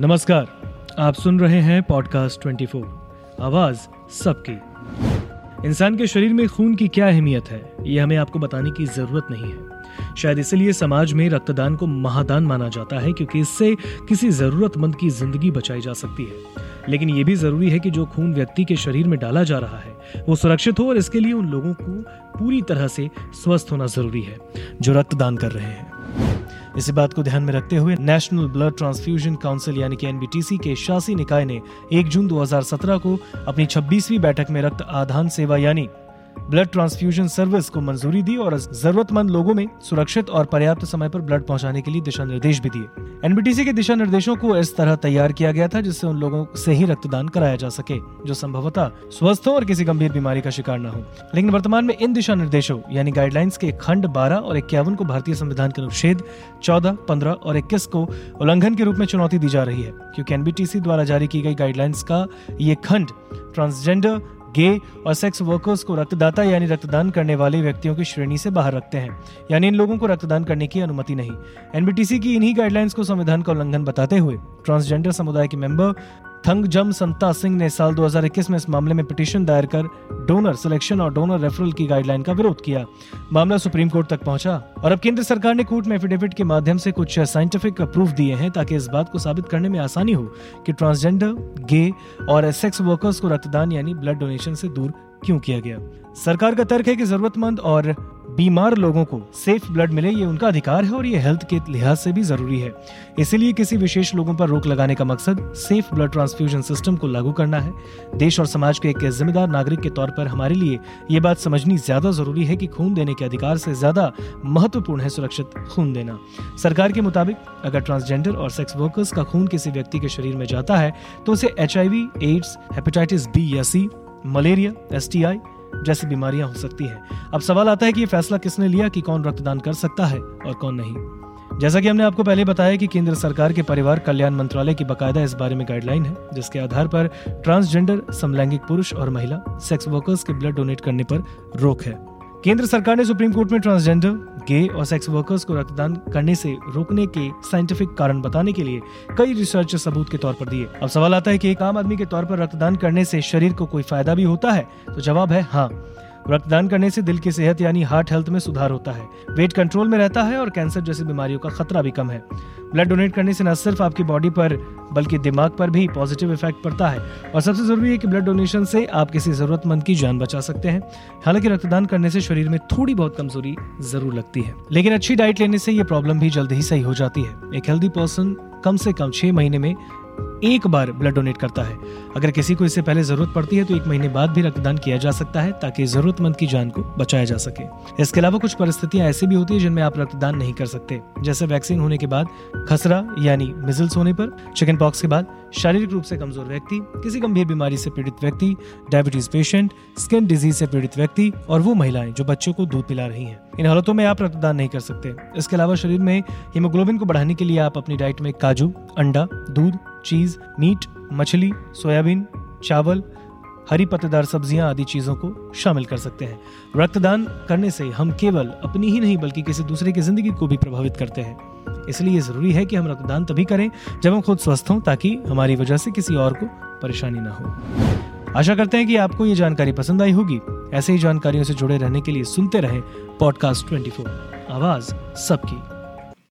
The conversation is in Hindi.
नमस्कार, आप सुन रहे हैं पॉडकास्ट 24 आवाज़ सबकी। इंसान के शरीर में खून की क्या अहमियत है, ये हमें आपको बताने की ज़रूरत नहीं है। शायद इसलिए समाज में रक्तदान को महादान माना जाता है क्योंकि इससे किसी जरूरतमंद की ज़िंदगी बचाई जा सकती है। लेकिन ये भी ज़रूरी है कि जो खून व्यक्ति के शरीर में डाला जा रहा है, वो सुरक्षित हो और इसके लिए उन लोगों को पूरी तरह से स्वस्थ होना ज़रूरी है, जो रक्तदान कर रहे हैं। इसी बात को ध्यान में रखते हुए नेशनल ब्लड ट्रांसफ्यूजन काउंसिल यानी कि एनबीटीसी के शासी निकाय ने 1 जून 2017 को अपनी 26वीं बैठक में रक्त आधान सेवा यानी ब्लड ट्रांसफ्यूजन सर्विस को मंजूरी दी और जरूरतमंद लोगों में सुरक्षित और पर्याप्त समय पर ब्लड पहुँचाने के लिए दिशा निर्देश भी दिए। एनबीटीसी के दिशा निर्देशों को इस तरह तैयार किया गया था जिससे उन लोगों से ही रक्तदान कराया जा सके, जो संभवतः स्वस्थ हो और किसी गंभीर बीमारी का शिकार न हो। लेकिन वर्तमान में इन दिशा निर्देशों, यानी गाइडलाइंस के खंड बारह और इक्यावन को भारतीय संविधान के अनुच्छेद चौदह, पंद्रह और इक्कीस को उल्लंघन के रूप में चुनौती दी जा रही है, क्योंकि एनबीटीसी द्वारा जारी की गई गाइडलाइंस का ये खंड ट्रांसजेंडर गे और सेक्स वर्कर्स को रक्तदाता यानी रक्तदान करने वाले व्यक्तियों की श्रेणी से बाहर रखते हैं। यानी इन लोगों को रक्तदान करने की अनुमति नहीं। एनबीटीसी की इन्हीं गाइडलाइंस को संविधान का उल्लंघन बताते हुए ट्रांसजेंडर समुदाय के मेंबर थंगजम संता सिंह ने साल 2021 में इस मामले में पिटीशन दायर कर डोनर सिलेक्शन और डोनर रेफरल की गाइडलाइन का विरोध किया। मामला सुप्रीम कोर्ट तक पहुँचा और अब केंद्र सरकार ने कोर्ट में एफिडेविट के माध्यम से कुछ साइंटिफिक प्रूफ दिए हैं ताकि इस बात को साबित करने में आसानी हो कि ट्रांसजेंडर, गे और सेक्स वर्कर्स को रक्तदान यानी ब्लड डोनेशन से दूर क्यों किया गया। सरकार का तर्क है कि जरूरतमंद और बीमार लोगों को सेफ़ ब्लड मिले, ये उनका अधिकार है और ये हेल्थ के लिहाज से भी ज़रूरी है। इसीलिए किसी विशेष लोगों पर रोक लगाने का मकसद सेफ़ ब्लड ट्रांसफ्यूजन सिस्टम को लागू करना है। देश और समाज के एक जिम्मेदार नागरिक के तौर पर हमारे लिए ये बात समझनी ज़्यादा ज़रूरी है कि खून देने के अधिकार से ज़्यादा महत्वपूर्ण है सुरक्षित खून देना। सरकार के मुताबिक, अगर ट्रांसजेंडर और सेक्स वर्कर्स का खून किसी व्यक्ति के शरीर में जाता है तो उसे एचआईवी एड्स हेपेटाइटिस बी या सी मलेरिया एसटीआई जैसी बीमारियाँ हो सकती हैं। अब सवाल आता है कि ये फैसला किसने लिया कि कौन रक्तदान कर सकता है और कौन नहीं? जैसा कि हमने आपको पहले बताया कि केंद्र सरकार के परिवार कल्याण मंत्रालय की बकायदा इस बारे में गाइडलाइन है, जिसके आधार पर ट्रांसजेंडर, समलैंगिक पुरुष और महिला, सेक्स वर्कर्स के ब्लड डोनेट करने पर रोक है। केंद्र सरकार ने सुप्रीम कोर्ट में ट्रांसजेंडर गे और सेक्स वर्कर्स को रक्तदान करने से रोकने के साइंटिफिक कारण बताने के लिए कई रिसर्च सबूत के तौर पर दिए। अब सवाल आता है कि एक आम आदमी के तौर पर रक्तदान करने से शरीर को कोई फ़ायदा भी होता है? तो जवाब है हाँ। रक्तदान करने से दिल की सेहत यानी हार्ट हेल्थ में सुधार होता है। वेट कंट्रोल में रहता है और कैंसर जैसी बीमारियों का खतरा भी कम है। ब्लड डोनेट करने से न सिर्फ़ आपकी बॉडी पर, बल्कि दिमाग पर भी पॉजिटिव इफ़ेक्ट पड़ता है। और सबसे ज़रूरी है कि ब्लड डोनेशन से आप किसी जरूरतमंद की जान बचा सकते हैं। हालाँकि रक्तदान करने से शरीर में थोड़ी बहुत कमज़ोरी ज़रूर लगती है। लेकिन अच्छी डाइट लेने से ये प्रॉब्लम भी जल्द ही सही हो जाती है। एक हेल्दी पर्सन कम से कम छह महीने में एक बार ब्लड डोनेट करता है। अगर किसी को इससे पहले ज़रूरत पड़ती है तो एक महीने बाद भी रक्तदान किया जा सकता है, ताकि जरूरतमंद की जान को बचाया जा सके। इसके अलावा कुछ परिस्थितियाँ ऐसी भी होती है, जिनमें आप रक्तदान नहीं कर सकते। जैसे वैक्सीन होने के बाद खसरा, यानी मिजल्स होने पर चिकन पॉक्स के बाद शारीरिक रूप से कमज़ोर व्यक्ति, किसी गंभीर बीमारी से पीड़ित व्यक्ति डायबिटीज़ पेशेंट स्किन डिज़ीज़ से पीड़ित व्यक्ति, और वो महिलाएँ जो बच्चों को दूध पिला रही हैं। इन हालतों में आप रक्तदान नहीं कर सकते। इसके अलावा शरीर में हीमोग्लोबिन को बढ़ाने के लिए आप अपनी डाइट में काजू, अंडा, दूध चीज़, मीट, मछली, सोयाबीन, चावल, हरी पत्तेदार सब्ज़ियाँ आदि चीज़ों को शामिल कर सकते हैं। रक्तदान करने से हम केवल अपनी ही नहीं, बल्कि किसी दूसरे की ज़िंदगी को भी प्रभावित करते हैं। इसलिए ज़रूरी है कि हम रक्तदान तभी करें जब हम खुद स्वस्थ हों, ताकि हमारी वजह से किसी और को परेशानी ना हो। आशा करते हैं कि आपको ये जानकारी पसंद आई होगी। ऐसे ही जानकारियों से जुड़े रहने के लिए सुनते रहें पॉडकास्ट 24 आवाज़ सबकी।